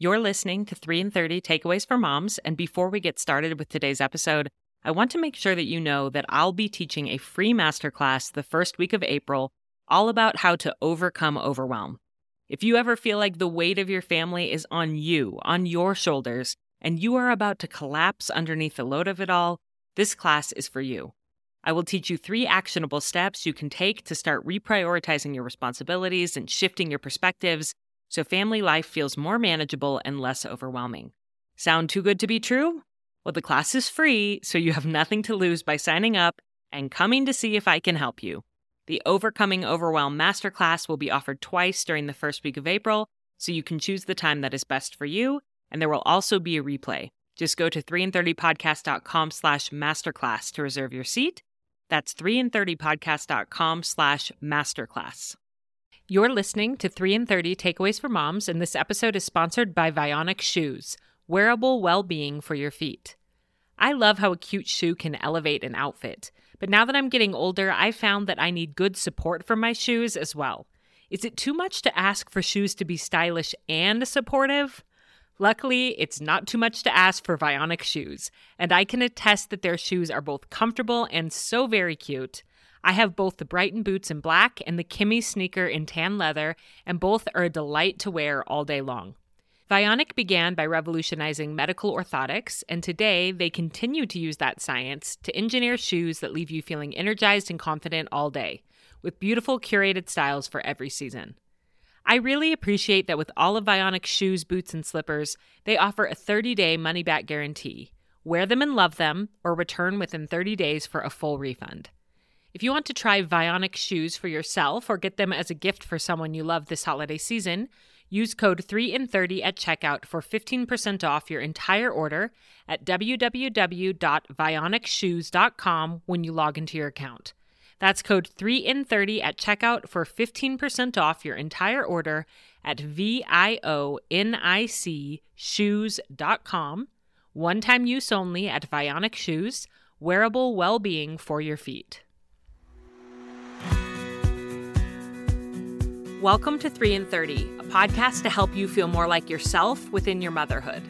You're listening to 3 in 30 Takeaways for Moms, and before we get started with today's episode, I want to make sure that you know that I'll be teaching a free masterclass the first week of April all about how to overcome overwhelm. If you ever feel like the weight of your family is on you, on your shoulders, and you are about to collapse underneath the load of it all, this class is for you. I will teach you three actionable steps you can take to start reprioritizing your responsibilities and shifting your perspectives so family life feels more manageable and less overwhelming. Sound too good to be true? Well, the class is free, so you have nothing to lose by signing up and coming to see if I can help you. The Overcoming Overwhelm Masterclass will be offered twice during the first week of April, so you can choose the time that is best for you, and there will also be a replay. Just go to 3in30podcast.com slash masterclass to reserve your seat. That's 3in30podcast.com slash masterclass. You're listening to 3 in 30 Takeaways for Moms, and this episode is sponsored by Vionic Shoes, wearable well being for your feet. I love how a cute shoe can elevate an outfit, but now that I'm getting older, I found that I need good support for my shoes as well. Is it too much to ask for shoes to be stylish and supportive? Luckily, it's not too much to ask for Vionic shoes, and I can attest that their shoes are both comfortable and so very cute. I have both the Brighton boots in black and the Kimmy sneaker in tan leather, and both are a delight to wear all day long. Vionic began by revolutionizing medical orthotics, and today they continue to use that science to engineer shoes that leave you feeling energized and confident all day, with beautiful curated styles for every season. I really appreciate that with all of Vionic's shoes, boots, and slippers, they offer a 30 day money back guarantee. Wear them and love them, or return within 30 days for a full refund. If you want to try Vionic shoes for yourself or get them as a gift for someone you love this holiday season, use code 3 in 30 at checkout for 15% off your entire order at www.vionicshoes.com when you log into your account. That's code 3 in 30 at checkout for 15% off your entire order at V-I-O-N-I-C shoes.com. One time use only at Vionic Shoes, wearable well-being for your feet. Welcome to 3 in 30, a podcast to help you feel more like yourself within your motherhood.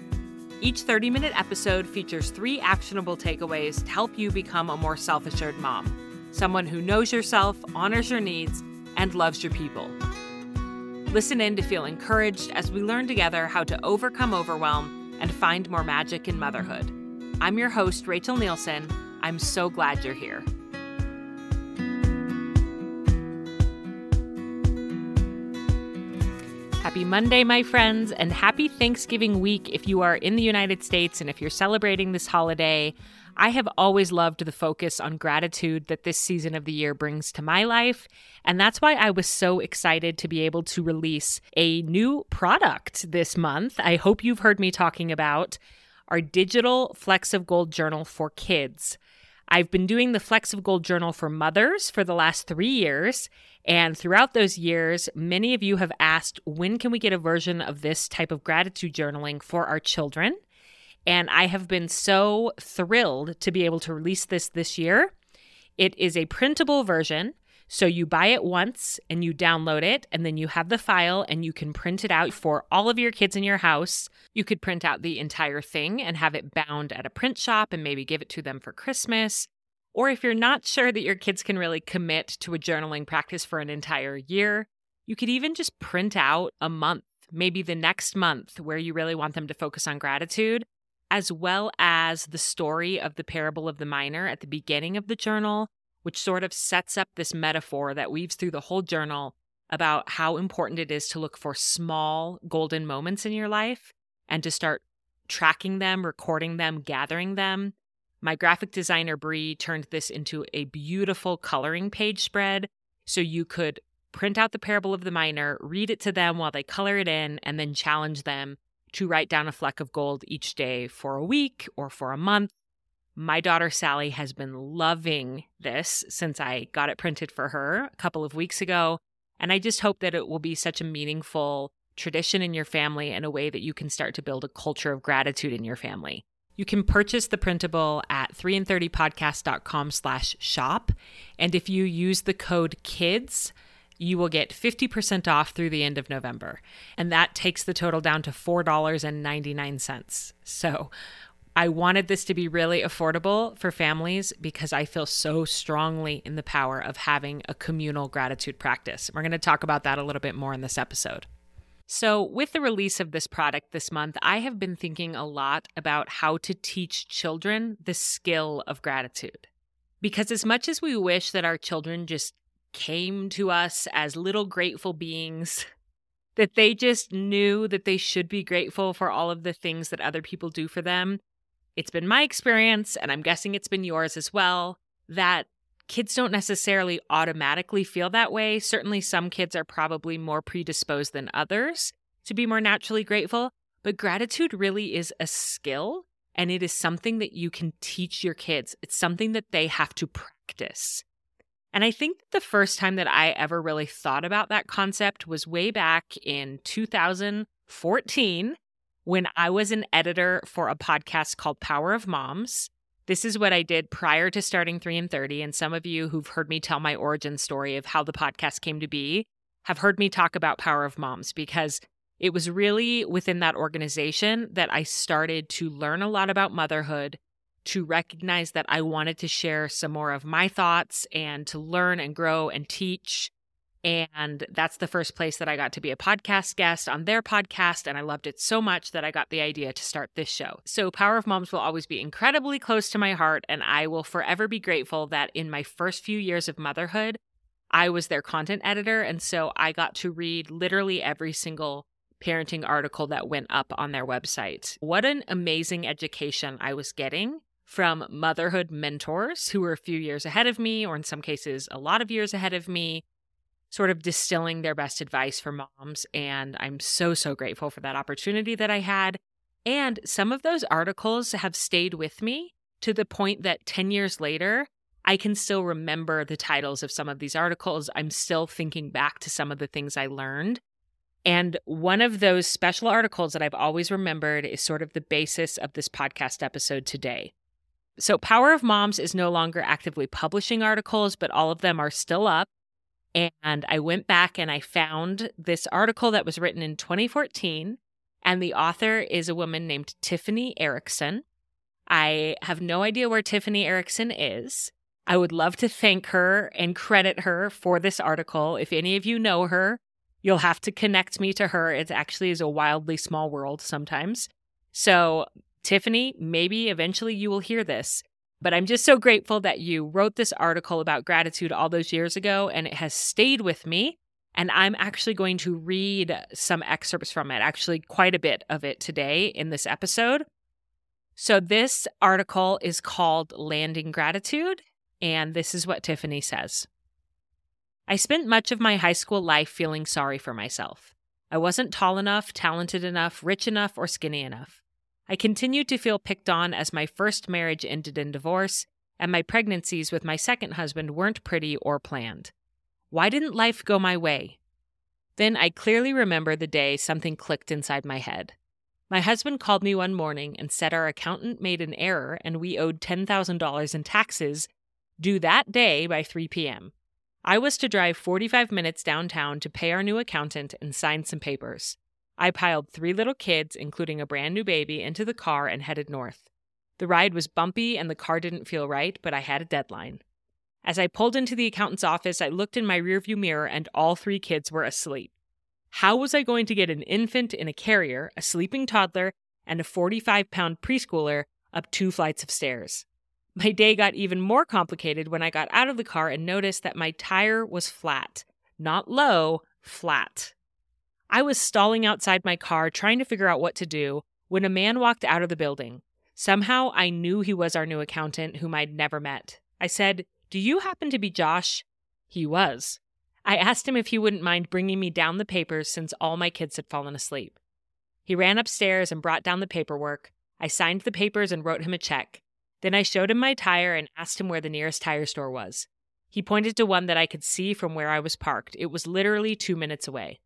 Each 30 minute episode features three actionable takeaways to help you become a more self assured mom, someone who knows yourself, honors your needs, and loves your people. Listen in to feel encouraged as we learn together how to overcome overwhelm and find more magic in motherhood. I'm your host, Rachel Nielsen. I'm so glad you're here. Happy Monday, my friends, and happy Thanksgiving week if you are in the United States and if you're celebrating this holiday. I have always loved the focus on gratitude that this season of the year brings to my life. And that's why I was so excited to be able to release a new product this month. I hope you've heard me talking about our digital Flecks of Gold journal for kids. I've been doing the Flecks of Gold journal for mothers for the last three years. And throughout those years, many of you have asked, when can we get a version of this type of gratitude journaling for our children? And I have been so thrilled to be able to release this this year. It is a printable version. So you buy it once and you download it, and then you have the file and you can print it out for all of your kids in your house. You could print out the entire thing and have it bound at a print shop and maybe give it to them for Christmas. Or if you're not sure that your kids can really commit to a journaling practice for an entire year, you could even just print out a month, maybe the next month, where you really want them to focus on gratitude, as well as the story of the parable of the miner at the beginning of the journal which sort of sets up this metaphor that weaves through the whole journal about how important it is to look for small golden moments in your life and to start tracking them, recording them, gathering them. My graphic designer Bree turned this into a beautiful coloring page spread so you could print out the parable of the miner, read it to them while they color it in, and then challenge them to write down a fleck of gold each day for a week or for a month my daughter Sally has been loving this since I got it printed for her a couple of weeks ago. And I just hope that it will be such a meaningful tradition in your family in a way that you can start to build a culture of gratitude in your family. You can purchase the printable at 3in30podcast.com slash shop. And if you use the code KIDS, you will get 50% off through the end of November. And that takes the total down to $4.99. So I wanted this to be really affordable for families because I feel so strongly in the power of having a communal gratitude practice. We're going to talk about that a little bit more in this episode. So, with the release of this product this month, I have been thinking a lot about how to teach children the skill of gratitude. Because as much as we wish that our children just came to us as little grateful beings, that they just knew that they should be grateful for all of the things that other people do for them, it's been my experience, and I'm guessing it's been yours as well, that kids don't necessarily automatically feel that way. Certainly, some kids are probably more predisposed than others to be more naturally grateful, but gratitude really is a skill and it is something that you can teach your kids. It's something that they have to practice. And I think the first time that I ever really thought about that concept was way back in 2014 when I was an editor for a podcast called Power of Moms. This is what I did prior to starting 3 in 30. And some of you who've heard me tell my origin story of how the podcast came to be have heard me talk about Power of Moms because it was really within that organization that I started to learn a lot about motherhood, to recognize that I wanted to share some more of my thoughts and to learn and grow and teach and that's the first place that I got to be a podcast guest on their podcast. And I loved it so much that I got the idea to start this show. So, Power of Moms will always be incredibly close to my heart. And I will forever be grateful that in my first few years of motherhood, I was their content editor. And so I got to read literally every single parenting article that went up on their website. What an amazing education I was getting from motherhood mentors who were a few years ahead of me, or in some cases, a lot of years ahead of me sort of distilling their best advice for moms. And I'm so, so grateful for that opportunity that I had. And some of those articles have stayed with me to the point that 10 years later, I can still remember the titles of some of these articles. I'm still thinking back to some of the things I learned. And one of those special articles that I've always remembered is sort of the basis of this podcast episode today. So, Power of Moms is no longer actively publishing articles, but all of them are still up. And I went back and I found this article that was written in 2014. And the author is a woman named Tiffany Erickson. I have no idea where Tiffany Erickson is. I would love to thank her and credit her for this article. If any of you know her, you'll have to connect me to her. It actually is a wildly small world sometimes. So, Tiffany, maybe eventually you will hear this. But I'm just so grateful that you wrote this article about gratitude all those years ago and it has stayed with me. And I'm actually going to read some excerpts from it, actually, quite a bit of it today in this episode. So, this article is called Landing Gratitude. And this is what Tiffany says I spent much of my high school life feeling sorry for myself. I wasn't tall enough, talented enough, rich enough, or skinny enough. I continued to feel picked on as my first marriage ended in divorce, and my pregnancies with my second husband weren't pretty or planned. Why didn't life go my way? Then I clearly remember the day something clicked inside my head. My husband called me one morning and said our accountant made an error and we owed $10,000 in taxes due that day by 3 p.m. I was to drive 45 minutes downtown to pay our new accountant and sign some papers. I piled three little kids, including a brand new baby, into the car and headed north. The ride was bumpy and the car didn't feel right, but I had a deadline. As I pulled into the accountant's office, I looked in my rearview mirror and all three kids were asleep. How was I going to get an infant in a carrier, a sleeping toddler, and a 45 pound preschooler up two flights of stairs? My day got even more complicated when I got out of the car and noticed that my tire was flat. Not low, flat. I was stalling outside my car trying to figure out what to do when a man walked out of the building. Somehow I knew he was our new accountant whom I'd never met. I said, Do you happen to be Josh? He was. I asked him if he wouldn't mind bringing me down the papers since all my kids had fallen asleep. He ran upstairs and brought down the paperwork. I signed the papers and wrote him a check. Then I showed him my tire and asked him where the nearest tire store was. He pointed to one that I could see from where I was parked. It was literally two minutes away.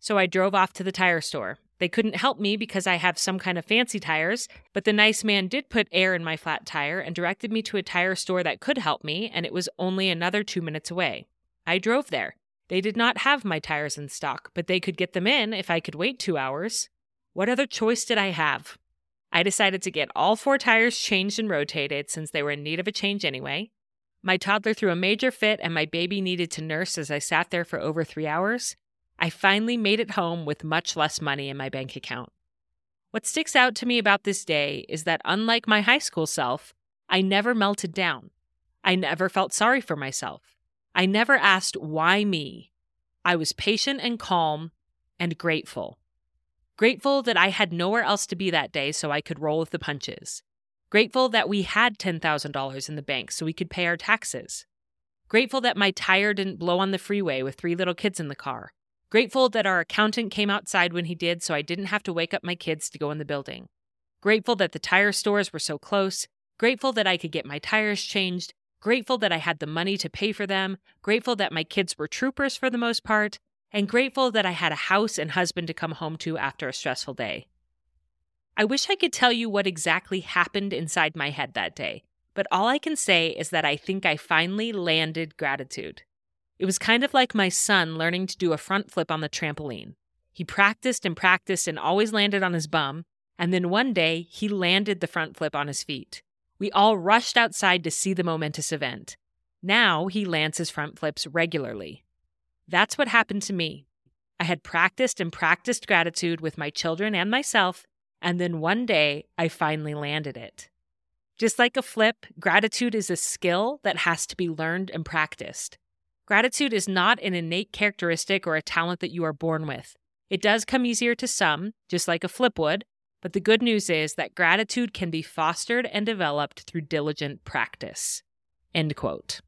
So I drove off to the tire store. They couldn't help me because I have some kind of fancy tires, but the nice man did put air in my flat tire and directed me to a tire store that could help me, and it was only another two minutes away. I drove there. They did not have my tires in stock, but they could get them in if I could wait two hours. What other choice did I have? I decided to get all four tires changed and rotated since they were in need of a change anyway. My toddler threw a major fit, and my baby needed to nurse as I sat there for over three hours. I finally made it home with much less money in my bank account. What sticks out to me about this day is that, unlike my high school self, I never melted down. I never felt sorry for myself. I never asked, why me? I was patient and calm and grateful. Grateful that I had nowhere else to be that day so I could roll with the punches. Grateful that we had $10,000 in the bank so we could pay our taxes. Grateful that my tire didn't blow on the freeway with three little kids in the car. Grateful that our accountant came outside when he did so I didn't have to wake up my kids to go in the building. Grateful that the tire stores were so close. Grateful that I could get my tires changed grateful that I had the money to pay for them, grateful that my kids were troopers for the most part, and grateful that I had a house and husband to come home to after a stressful day. I wish I could tell you what exactly happened inside my head that day, but all I can say is that I think I finally landed gratitude. It was kind of like my son learning to do a front flip on the trampoline. He practiced and practiced and always landed on his bum, and then one day he landed the front flip on his feet. We all rushed outside to see the momentous event. Now he lands his front flips regularly. That's what happened to me. I had practiced and practiced gratitude with my children and myself, and then one day I finally landed it. Just like a flip, gratitude is a skill that has to be learned and practiced. Gratitude is not an innate characteristic or a talent that you are born with. It does come easier to some, just like a flip would, but the good news is that gratitude can be fostered and developed through diligent practice. End quote.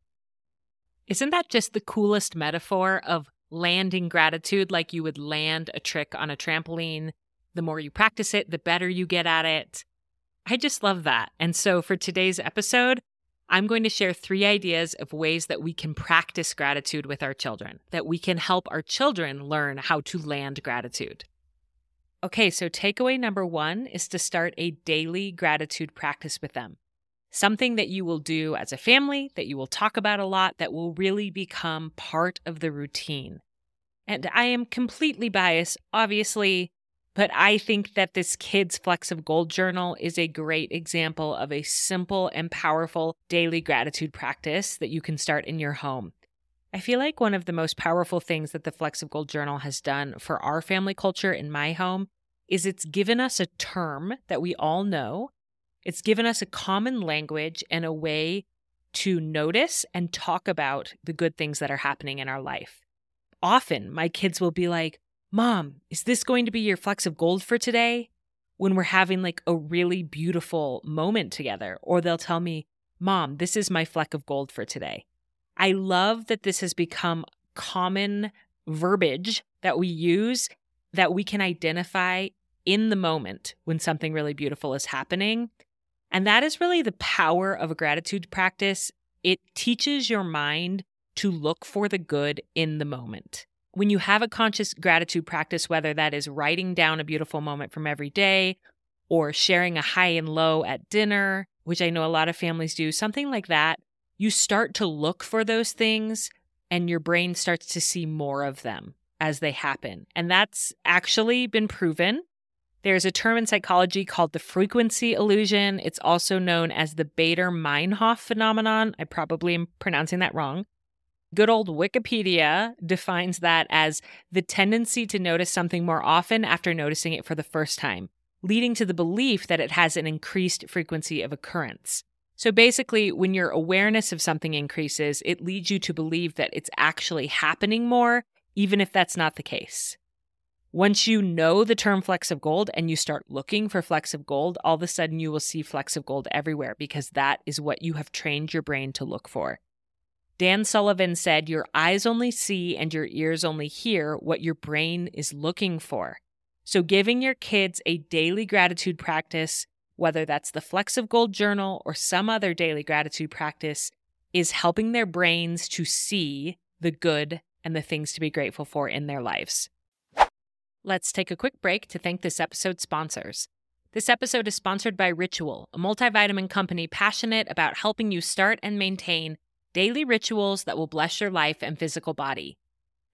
Isn't that just the coolest metaphor of landing gratitude like you would land a trick on a trampoline? The more you practice it, the better you get at it. I just love that. And so for today's episode, I'm going to share three ideas of ways that we can practice gratitude with our children, that we can help our children learn how to land gratitude. Okay, so takeaway number one is to start a daily gratitude practice with them. Something that you will do as a family, that you will talk about a lot, that will really become part of the routine. And I am completely biased, obviously, but I think that this Kids flecks of Gold journal is a great example of a simple and powerful daily gratitude practice that you can start in your home. I feel like one of the most powerful things that the Flecks of Gold Journal has done for our family culture in my home is it's given us a term that we all know. It's given us a common language and a way to notice and talk about the good things that are happening in our life. Often, my kids will be like, Mom, is this going to be your flecks of gold for today? When we're having like a really beautiful moment together. Or they'll tell me, Mom, this is my fleck of gold for today. I love that this has become common verbiage that we use that we can identify in the moment when something really beautiful is happening. And that is really the power of a gratitude practice. It teaches your mind to look for the good in the moment. When you have a conscious gratitude practice, whether that is writing down a beautiful moment from every day or sharing a high and low at dinner, which I know a lot of families do, something like that, you start to look for those things and your brain starts to see more of them as they happen. And that's actually been proven. There's a term in psychology called the frequency illusion. It's also known as the Baader Meinhof phenomenon. I probably am pronouncing that wrong. Good old Wikipedia defines that as the tendency to notice something more often after noticing it for the first time, leading to the belief that it has an increased frequency of occurrence. So basically, when your awareness of something increases, it leads you to believe that it's actually happening more, even if that's not the case. Once you know the term flecks of gold and you start looking for flecks of gold, all of a sudden you will see flecks of gold everywhere because that is what you have trained your brain to look for. Dan Sullivan said, Your eyes only see and your ears only hear what your brain is looking for. So, giving your kids a daily gratitude practice whether that's the Flecks of Gold journal or some other daily gratitude practice, is helping their brains to see the good and the things to be grateful for in their lives. Let's take a quick break to thank this episode's sponsors. This episode is sponsored by Ritual, a multivitamin company passionate about helping you start and maintain daily rituals that will bless your life and physical body.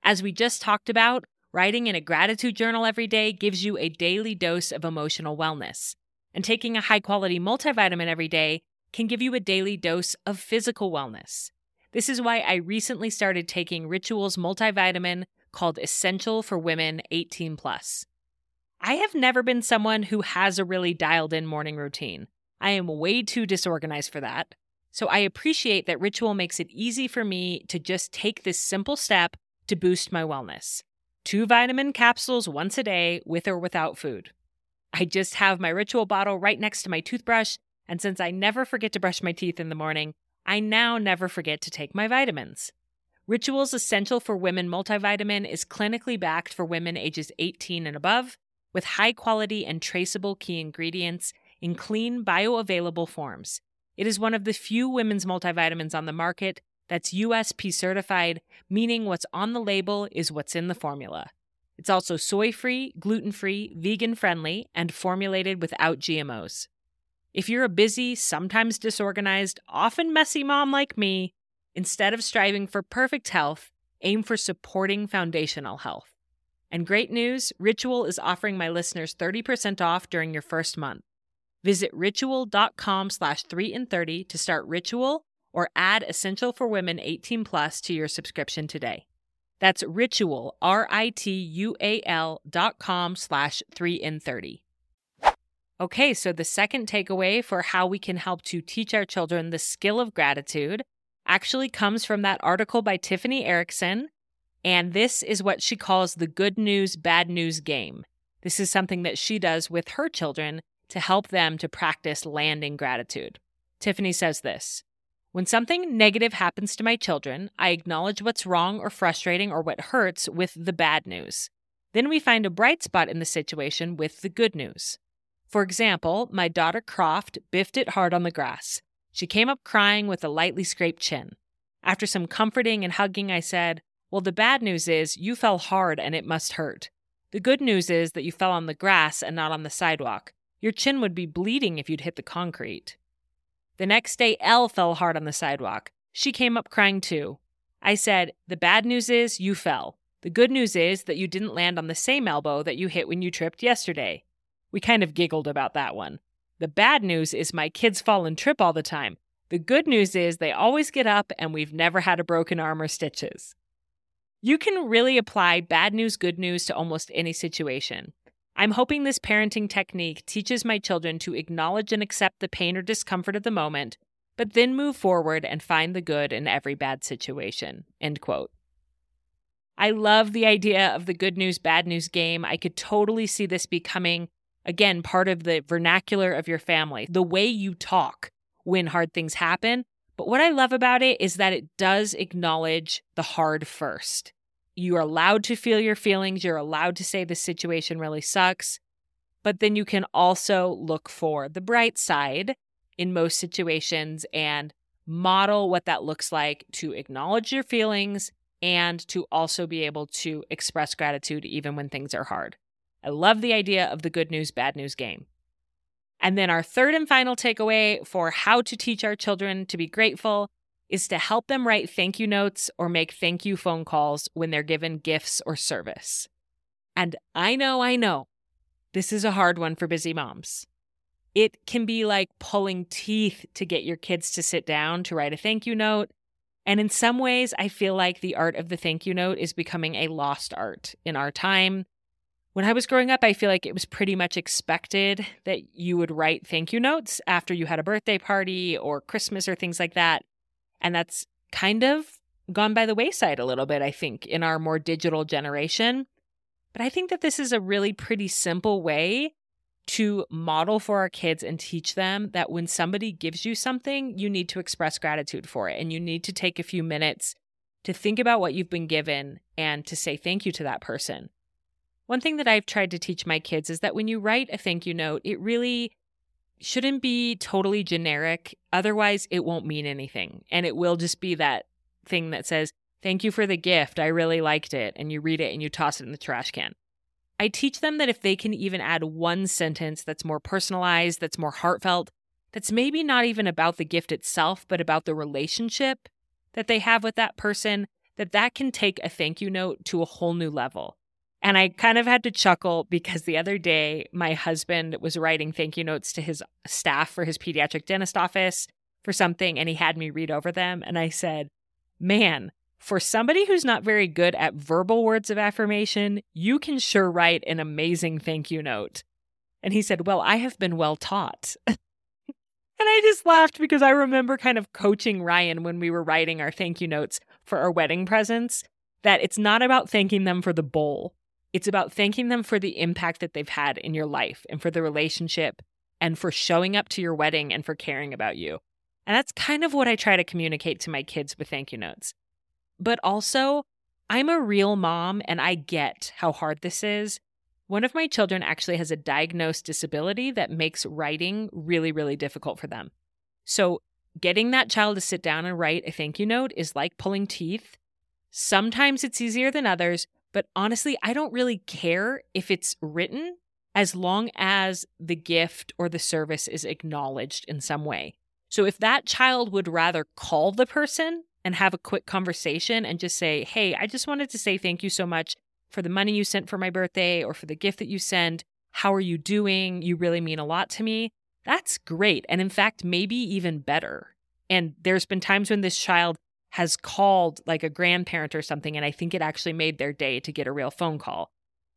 As we just talked about, writing in a gratitude journal every day gives you a daily dose of emotional wellness. And taking a high quality multivitamin every day can give you a daily dose of physical wellness. This is why I recently started taking Ritual's multivitamin called Essential for Women 18 Plus. I have never been someone who has a really dialed in morning routine. I am way too disorganized for that. So I appreciate that Ritual makes it easy for me to just take this simple step to boost my wellness. Two vitamin capsules once a day with or without food. I just have my Ritual bottle right next to my toothbrush, and since I never forget to brush my teeth in the morning, I now never forget to take my vitamins. Ritual's Essential for Women multivitamin is clinically backed for women ages 18 and above with high quality and traceable key ingredients in clean, bioavailable forms. It is one of the few women's multivitamins on the market that's USP certified, meaning what's on the label is what's in the formula. It's also soy free, gluten free, vegan friendly, and formulated without GMOs. If you're a busy, sometimes disorganized, often messy mom like me, instead of striving for perfect health, aim for supporting foundational health. And great news Ritual is offering my listeners 30% off during your first month. Visit ritual.com slash 3 in 30 to start Ritual or add Essential for Women 18 plus to your subscription today. That's ritual, R I T U A L dot com slash 3 in 30. Okay, so the second takeaway for how we can help to teach our children the skill of gratitude actually comes from that article by Tiffany Erickson and this is what she calls the good news, bad news game. This is something that she does with her children to help them to practice landing gratitude. Tiffany says this When something negative happens to my children, I acknowledge what's wrong or frustrating or what hurts with the bad news. Then we find a bright spot in the situation with the good news. For example, my daughter Croft biffed it hard on the grass. She came up crying with a lightly scraped chin. After some comforting and hugging, I said, well, the bad news is you fell hard and it must hurt. The good news is that you fell on the grass and not on the sidewalk. Your chin would be bleeding if you'd hit the concrete. The next day, Elle fell hard on the sidewalk. She came up crying too. I said, The bad news is you fell. The good news is that you didn't land on the same elbow that you hit when you tripped yesterday. We kind of giggled about that one. The bad news is my kids fall and trip all the time. The good news is they always get up and we've never had a broken arm or stitches. You can really apply bad news, good news to almost any situation. I'm hoping this parenting technique teaches my children to acknowledge and accept the pain or discomfort of the moment, but then move forward and find the good in every bad situation. End quote. I love the idea of the good news, bad news game. I could totally see this becoming, again, part of the vernacular of your family, the way you talk when hard things happen, but what I love about it is that it does acknowledge the hard first. You are allowed to feel your feelings, you're allowed to say the situation really sucks, but then you can also look for the bright side in most situations and model what that looks like to acknowledge your feelings and to also be able to express gratitude even when things are hard. I love the idea of the good news, bad news game. And then our third and final takeaway for how to teach our children to be grateful is to help them write thank you notes or make thank you phone calls when they're given gifts or service. And I know, I know, this is a hard one for busy moms. It can be like pulling teeth to get your kids to sit down to write a thank you note. And in some ways, I feel like the art of the thank you note is becoming a lost art in our time when I was growing up, I feel like it was pretty much expected that you would write thank you notes after you had a birthday party or Christmas or things like that. And that's kind of gone by the wayside a little bit, I think, in our more digital generation. But I think that this is a really pretty simple way to model for our kids and teach them that when somebody gives you something, you need to express gratitude for it. And you need to take a few minutes to think about what you've been given and to say thank you to that person. One thing that I've tried to teach my kids is that when you write a thank you note, it really shouldn't be totally generic. Otherwise, it won't mean anything. And it will just be that thing that says, Thank you for the gift. I really liked it. And you read it and you toss it in the trash can. I teach them that if they can even add one sentence that's more personalized, that's more heartfelt, that's maybe not even about the gift itself, but about the relationship that they have with that person, that that can take a thank you note to a whole new level. And I kind of had to chuckle because the other day my husband was writing thank you notes to his staff for his pediatric dentist office for something and he had me read over them and I said, "Man, for somebody who's not very good at verbal words of affirmation, you can sure write an amazing thank you note." And he said, "Well, I have been well taught." and I just laughed because I remember kind of coaching Ryan when we were writing our thank you notes for our wedding presents that it's not about thanking them for the bowl it's about thanking them for the impact that they've had in your life and for the relationship and for showing up to your wedding and for caring about you. And that's kind of what I try to communicate to my kids with thank you notes. But also, I'm a real mom and I get how hard this is. One of my children actually has a diagnosed disability that makes writing really, really difficult for them. So, getting that child to sit down and write a thank you note is like pulling teeth. Sometimes it's easier than others, but honestly, I don't really care if it's written as long as the gift or the service is acknowledged in some way. So if that child would rather call the person and have a quick conversation and just say, Hey, I just wanted to say thank you so much for the money you sent for my birthday or for the gift that you send. How are you doing? You really mean a lot to me. That's great. And in fact, maybe even better. And there's been times when this child has called like a grandparent or something, and I think it actually made their day to get a real phone call.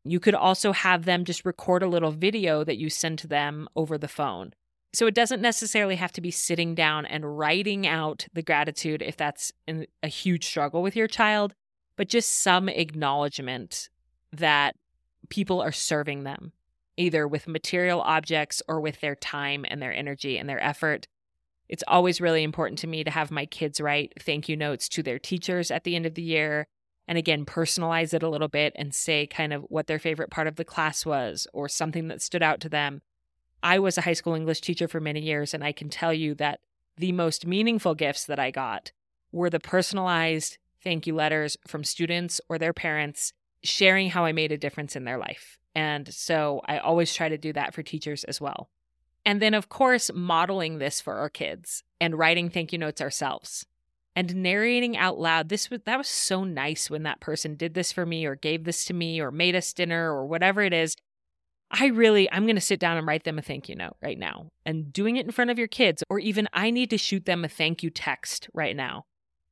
You could also have them just record a little video that you send to them over the phone. So it doesn't necessarily have to be sitting down and writing out the gratitude if that's a huge struggle with your child, but just some acknowledgement that people are serving them, either with material objects or with their time and their energy and their effort. It's always really important to me to have my kids write thank you notes to their teachers at the end of the year. And again, personalize it a little bit and say kind of what their favorite part of the class was or something that stood out to them. I was a high school English teacher for many years, and I can tell you that the most meaningful gifts that I got were the personalized thank you letters from students or their parents sharing how I made a difference in their life. And so I always try to do that for teachers as well. And then, of course, modeling this for our kids and writing thank you notes ourselves and narrating out loud. This was that was so nice when that person did this for me or gave this to me or made us dinner or whatever it is. I really, I'm going to sit down and write them a thank you note right now and doing it in front of your kids, or even I need to shoot them a thank you text right now.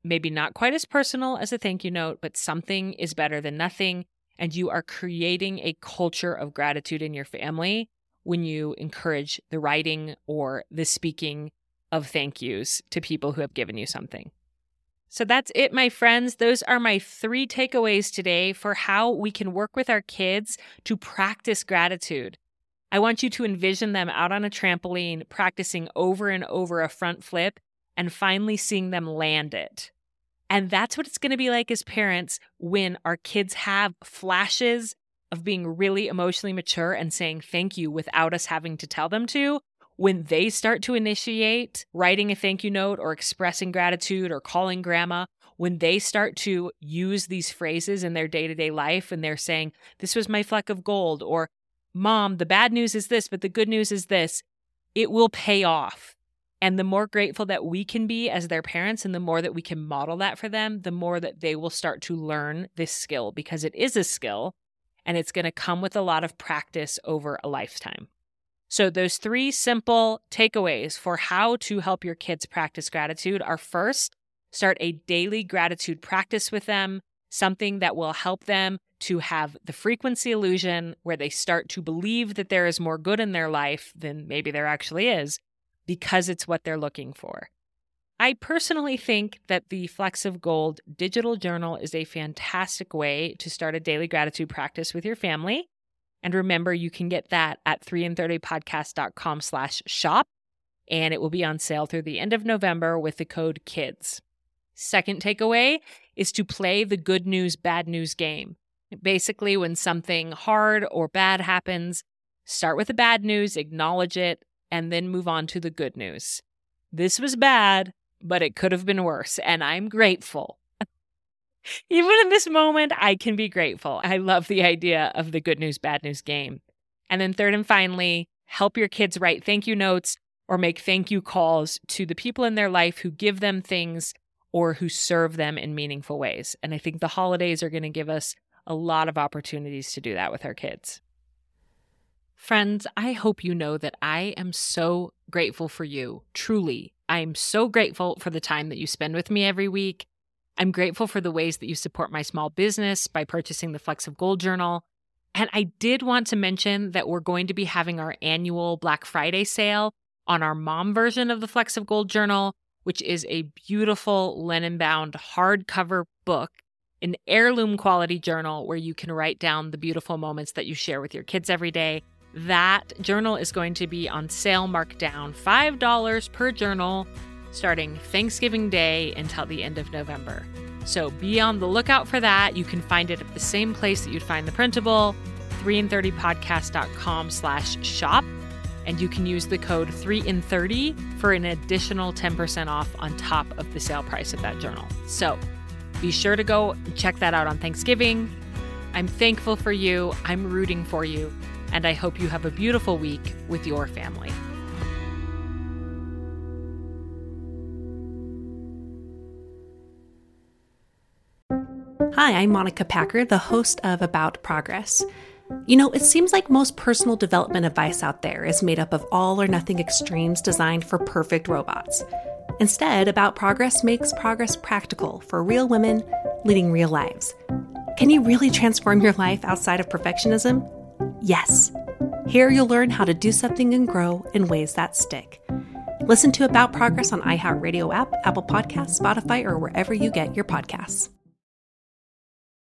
Maybe not quite as personal as a thank you note, but something is better than nothing. And you are creating a culture of gratitude in your family when you encourage the writing or the speaking of thank yous to people who have given you something. So that's it, my friends. Those are my three takeaways today for how we can work with our kids to practice gratitude. I want you to envision them out on a trampoline, practicing over and over a front flip, and finally seeing them land it. And that's what it's going to be like as parents when our kids have flashes of being really emotionally mature and saying thank you without us having to tell them to, when they start to initiate writing a thank you note or expressing gratitude or calling grandma, when they start to use these phrases in their day to day life and they're saying, This was my fleck of gold, or Mom, the bad news is this, but the good news is this, it will pay off. And the more grateful that we can be as their parents and the more that we can model that for them, the more that they will start to learn this skill because it is a skill and it's going to come with a lot of practice over a lifetime. So, those three simple takeaways for how to help your kids practice gratitude are first, start a daily gratitude practice with them, something that will help them to have the frequency illusion where they start to believe that there is more good in their life than maybe there actually is because it's what they're looking for. I personally think that the Flecks of Gold digital journal is a fantastic way to start a daily gratitude practice with your family. And remember, you can get that at 3in30podcast.com slash shop, and it will be on sale through the end of November with the code KIDS. Second takeaway is to play the good news, bad news game. Basically, when something hard or bad happens, start with the bad news, acknowledge it, and then move on to the good news. This was bad, but it could have been worse. And I'm grateful. Even in this moment, I can be grateful. I love the idea of the good news, bad news game. And then, third and finally, help your kids write thank you notes or make thank you calls to the people in their life who give them things or who serve them in meaningful ways. And I think the holidays are going to give us a lot of opportunities to do that with our kids. Friends, I hope you know that I am so grateful for you. Truly, I'm so grateful for the time that you spend with me every week. I'm grateful for the ways that you support my small business by purchasing the Flecks of Gold Journal. And I did want to mention that we're going to be having our annual Black Friday sale on our mom version of the Flecks of Gold Journal, which is a beautiful linen bound hardcover book, an heirloom quality journal where you can write down the beautiful moments that you share with your kids every day. That journal is going to be on sale, marked down $5 per journal starting Thanksgiving Day until the end of November. So be on the lookout for that. You can find it at the same place that you'd find the printable, 3in30podcast.com slash shop. And you can use the code 3in30 for an additional 10% off on top of the sale price of that journal. So be sure to go check that out on Thanksgiving. I'm thankful for you. I'm rooting for you. And I hope you have a beautiful week with your family. Hi, I'm Monica Packer, the host of About Progress. You know, it seems like most personal development advice out there is made up of all or nothing extremes designed for perfect robots. Instead, About Progress makes progress practical for real women leading real lives. Can you really transform your life outside of perfectionism? Yes. Here you'll learn how to do something and grow in ways that stick. Listen to About Progress on iHeartRadio app, Apple Podcasts, Spotify, or wherever you get your podcasts.